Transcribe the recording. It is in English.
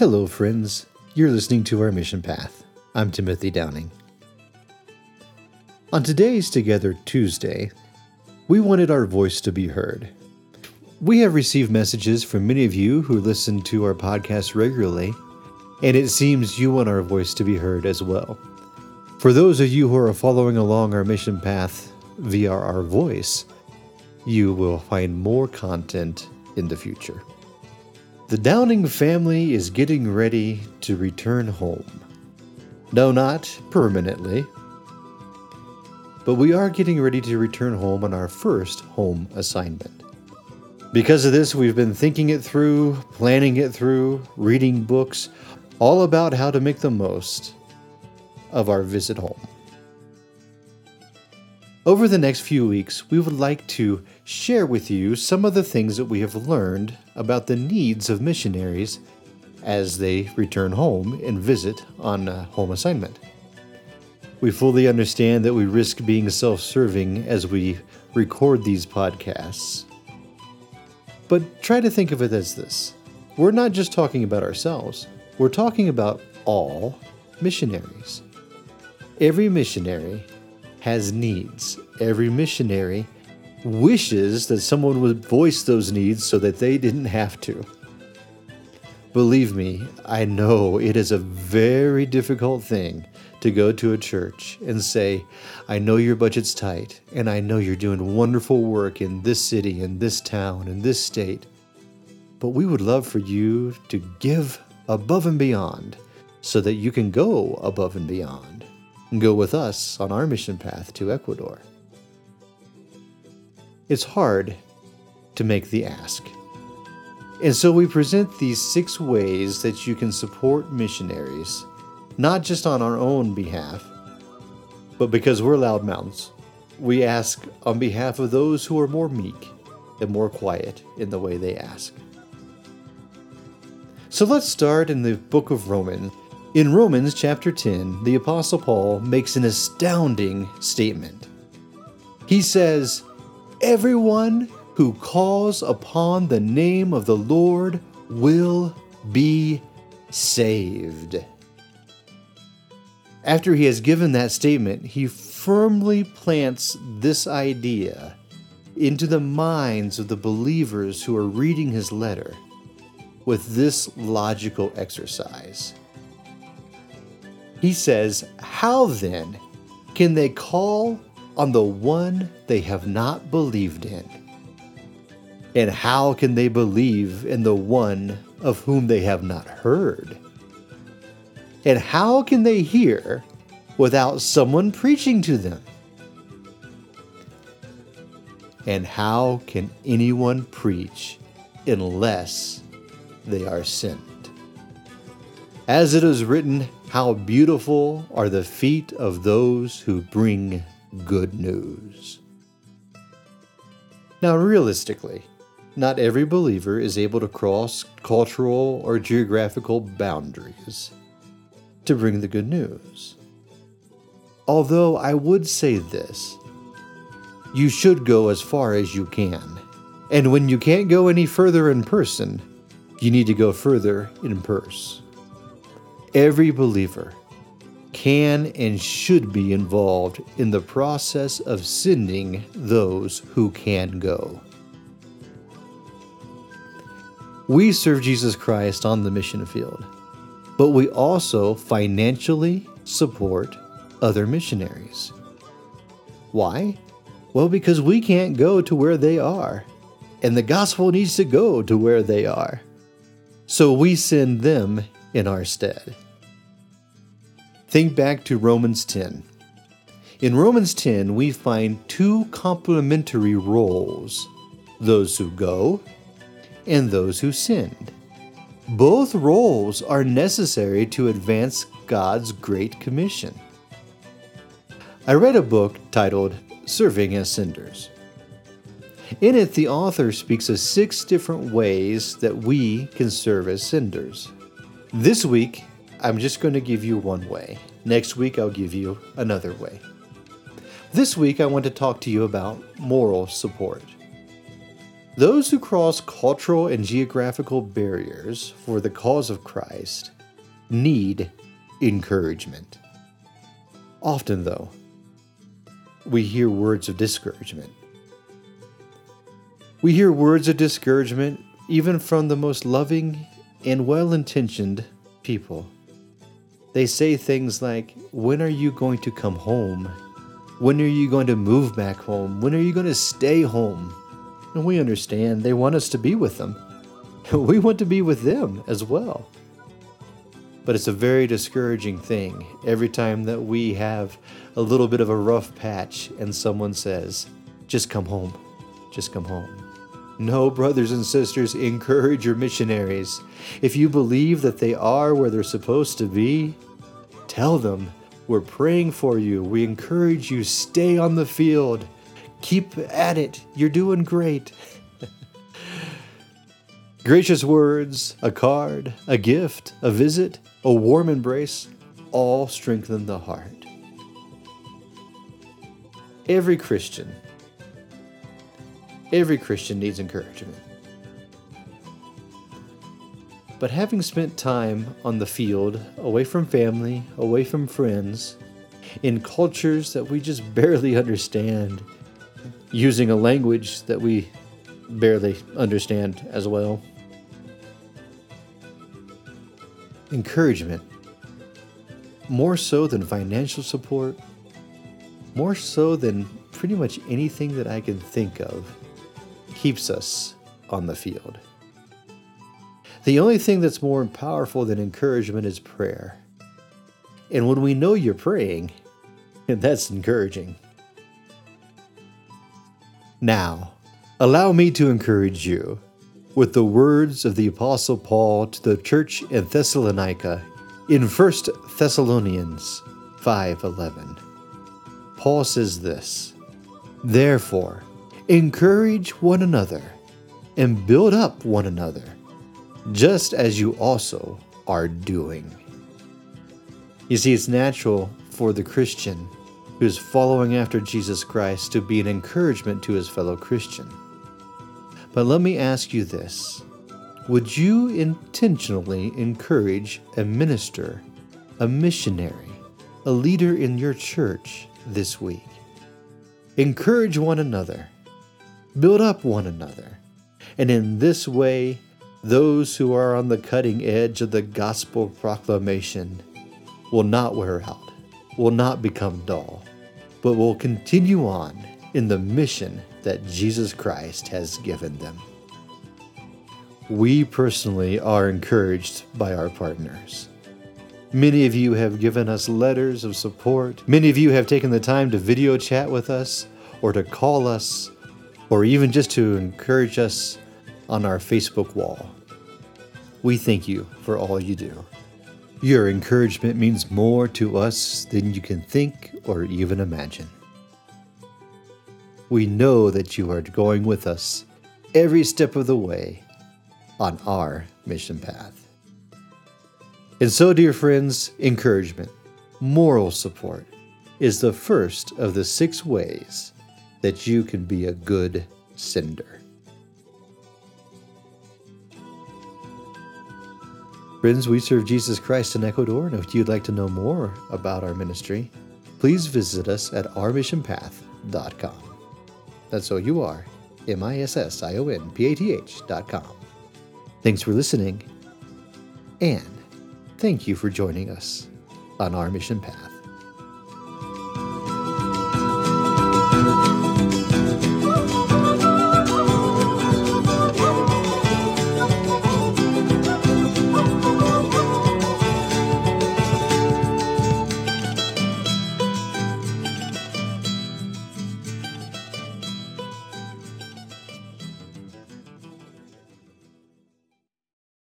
Hello, friends. You're listening to our mission path. I'm Timothy Downing. On today's Together Tuesday, we wanted our voice to be heard. We have received messages from many of you who listen to our podcast regularly, and it seems you want our voice to be heard as well. For those of you who are following along our mission path via our voice, you will find more content in the future. The Downing family is getting ready to return home. No, not permanently, but we are getting ready to return home on our first home assignment. Because of this, we've been thinking it through, planning it through, reading books, all about how to make the most of our visit home. Over the next few weeks, we would like to share with you some of the things that we have learned about the needs of missionaries as they return home and visit on a home assignment. We fully understand that we risk being self serving as we record these podcasts. But try to think of it as this we're not just talking about ourselves, we're talking about all missionaries. Every missionary has needs. Every missionary wishes that someone would voice those needs so that they didn't have to. Believe me, I know it is a very difficult thing to go to a church and say, I know your budget's tight, and I know you're doing wonderful work in this city, in this town, in this state, but we would love for you to give above and beyond so that you can go above and beyond go with us on our mission path to Ecuador. It's hard to make the ask. And so we present these six ways that you can support missionaries, not just on our own behalf, but because we're loudmouths, we ask on behalf of those who are more meek and more quiet in the way they ask. So let's start in the book of Romans in Romans chapter 10, the Apostle Paul makes an astounding statement. He says, Everyone who calls upon the name of the Lord will be saved. After he has given that statement, he firmly plants this idea into the minds of the believers who are reading his letter with this logical exercise. He says, How then can they call on the one they have not believed in? And how can they believe in the one of whom they have not heard? And how can they hear without someone preaching to them? And how can anyone preach unless they are sent? As it is written, how beautiful are the feet of those who bring good news. Now, realistically, not every believer is able to cross cultural or geographical boundaries to bring the good news. Although I would say this you should go as far as you can. And when you can't go any further in person, you need to go further in purse every believer can and should be involved in the process of sending those who can go. We serve Jesus Christ on the mission field, but we also financially support other missionaries. Why? Well, because we can't go to where they are, and the gospel needs to go to where they are. So we send them in our stead. Think back to Romans 10. In Romans 10, we find two complementary roles those who go and those who send. Both roles are necessary to advance God's Great Commission. I read a book titled Serving as Senders. In it, the author speaks of six different ways that we can serve as senders. This week, I'm just going to give you one way. Next week, I'll give you another way. This week, I want to talk to you about moral support. Those who cross cultural and geographical barriers for the cause of Christ need encouragement. Often, though, we hear words of discouragement. We hear words of discouragement even from the most loving and well intentioned people. They say things like, When are you going to come home? When are you going to move back home? When are you going to stay home? And we understand they want us to be with them. We want to be with them as well. But it's a very discouraging thing every time that we have a little bit of a rough patch and someone says, Just come home. Just come home. No, brothers and sisters, encourage your missionaries. If you believe that they are where they're supposed to be, tell them, We're praying for you. We encourage you. Stay on the field. Keep at it. You're doing great. Gracious words, a card, a gift, a visit, a warm embrace, all strengthen the heart. Every Christian, every Christian needs encouragement. But having spent time on the field, away from family, away from friends, in cultures that we just barely understand, using a language that we barely understand as well, encouragement, more so than financial support, more so than pretty much anything that I can think of, keeps us on the field. The only thing that's more powerful than encouragement is prayer. And when we know you're praying, that's encouraging. Now, allow me to encourage you with the words of the Apostle Paul to the church in Thessalonica in 1 Thessalonians 5:11. Paul says this: Therefore, encourage one another and build up one another, just as you also are doing. You see, it's natural for the Christian who is following after Jesus Christ to be an encouragement to his fellow Christian. But let me ask you this Would you intentionally encourage a minister, a missionary, a leader in your church this week? Encourage one another, build up one another, and in this way, those who are on the cutting edge of the gospel proclamation will not wear out, will not become dull, but will continue on in the mission that Jesus Christ has given them. We personally are encouraged by our partners. Many of you have given us letters of support. Many of you have taken the time to video chat with us or to call us or even just to encourage us on our Facebook wall. We thank you for all you do. Your encouragement means more to us than you can think or even imagine we know that you are going with us every step of the way on our mission path. And so, dear friends, encouragement, moral support is the first of the six ways that you can be a good sender. Friends, we serve Jesus Christ in Ecuador, and if you'd like to know more about our ministry, please visit us at ourmissionpath.com. That's O U R M I S S I O N P A T H dot com. Thanks for listening, and thank you for joining us on our mission path.